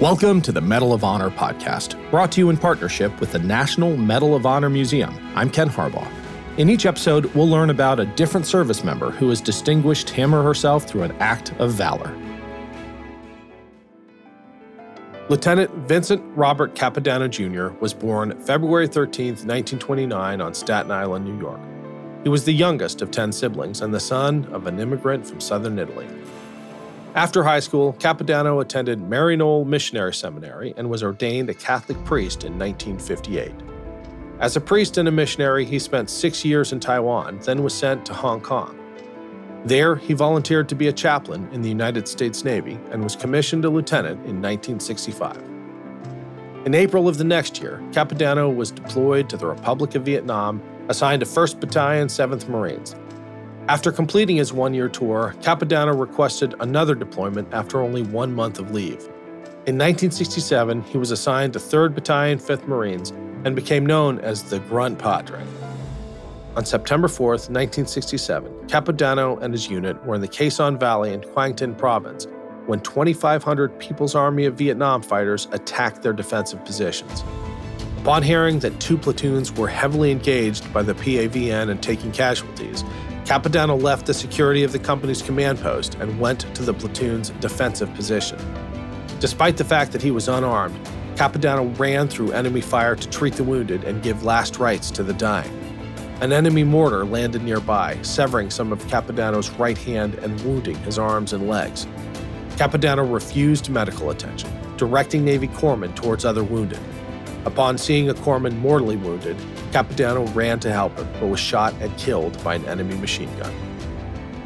Welcome to the Medal of Honor podcast, brought to you in partnership with the National Medal of Honor Museum. I'm Ken Harbaugh. In each episode, we'll learn about a different service member who has distinguished him or herself through an act of valor. Lieutenant Vincent Robert Capodanno Jr. was born February 13, 1929, on Staten Island, New York. He was the youngest of 10 siblings and the son of an immigrant from southern Italy. After high school, Capodanno attended Maryknoll Missionary Seminary and was ordained a Catholic priest in 1958. As a priest and a missionary, he spent six years in Taiwan, then was sent to Hong Kong. There, he volunteered to be a chaplain in the United States Navy and was commissioned a lieutenant in 1965. In April of the next year, Capodanno was deployed to the Republic of Vietnam, assigned to 1st Battalion, 7th Marines. After completing his one year tour, Capodanno requested another deployment after only one month of leave. In 1967, he was assigned to 3rd Battalion, 5th Marines, and became known as the Grunt Padre. On September 4, 1967, Capodanno and his unit were in the Sanh Valley in Quang Tin Province when 2,500 People's Army of Vietnam fighters attacked their defensive positions. Upon hearing that two platoons were heavily engaged by the PAVN and taking casualties, Capodanno left the security of the company's command post and went to the platoon's defensive position. Despite the fact that he was unarmed, Capodanno ran through enemy fire to treat the wounded and give last rites to the dying. An enemy mortar landed nearby, severing some of Capodanno's right hand and wounding his arms and legs. Capodanno refused medical attention, directing Navy corpsmen towards other wounded. Upon seeing a corpsman mortally wounded, Capodanno ran to help him, but was shot and killed by an enemy machine gun.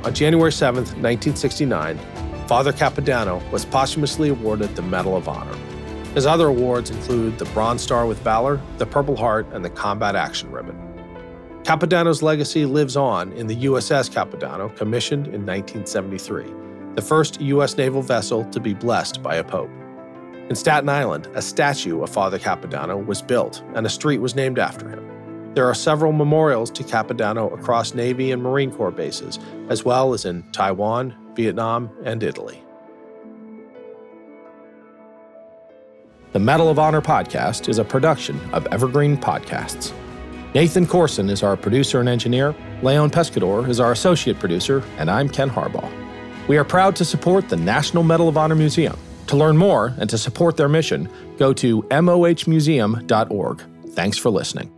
On January 7, 1969, Father Capodanno was posthumously awarded the Medal of Honor. His other awards include the Bronze Star with Valor, the Purple Heart, and the Combat Action Ribbon. Capodanno's legacy lives on in the USS Capodanno, commissioned in 1973, the first U.S. naval vessel to be blessed by a pope. In Staten Island, a statue of Father Capodanno was built, and a street was named after him. There are several memorials to Capodanno across Navy and Marine Corps bases, as well as in Taiwan, Vietnam, and Italy. The Medal of Honor podcast is a production of Evergreen Podcasts. Nathan Corson is our producer and engineer, Leon Pescador is our associate producer, and I'm Ken Harbaugh. We are proud to support the National Medal of Honor Museum. To learn more and to support their mission, go to mohmuseum.org. Thanks for listening.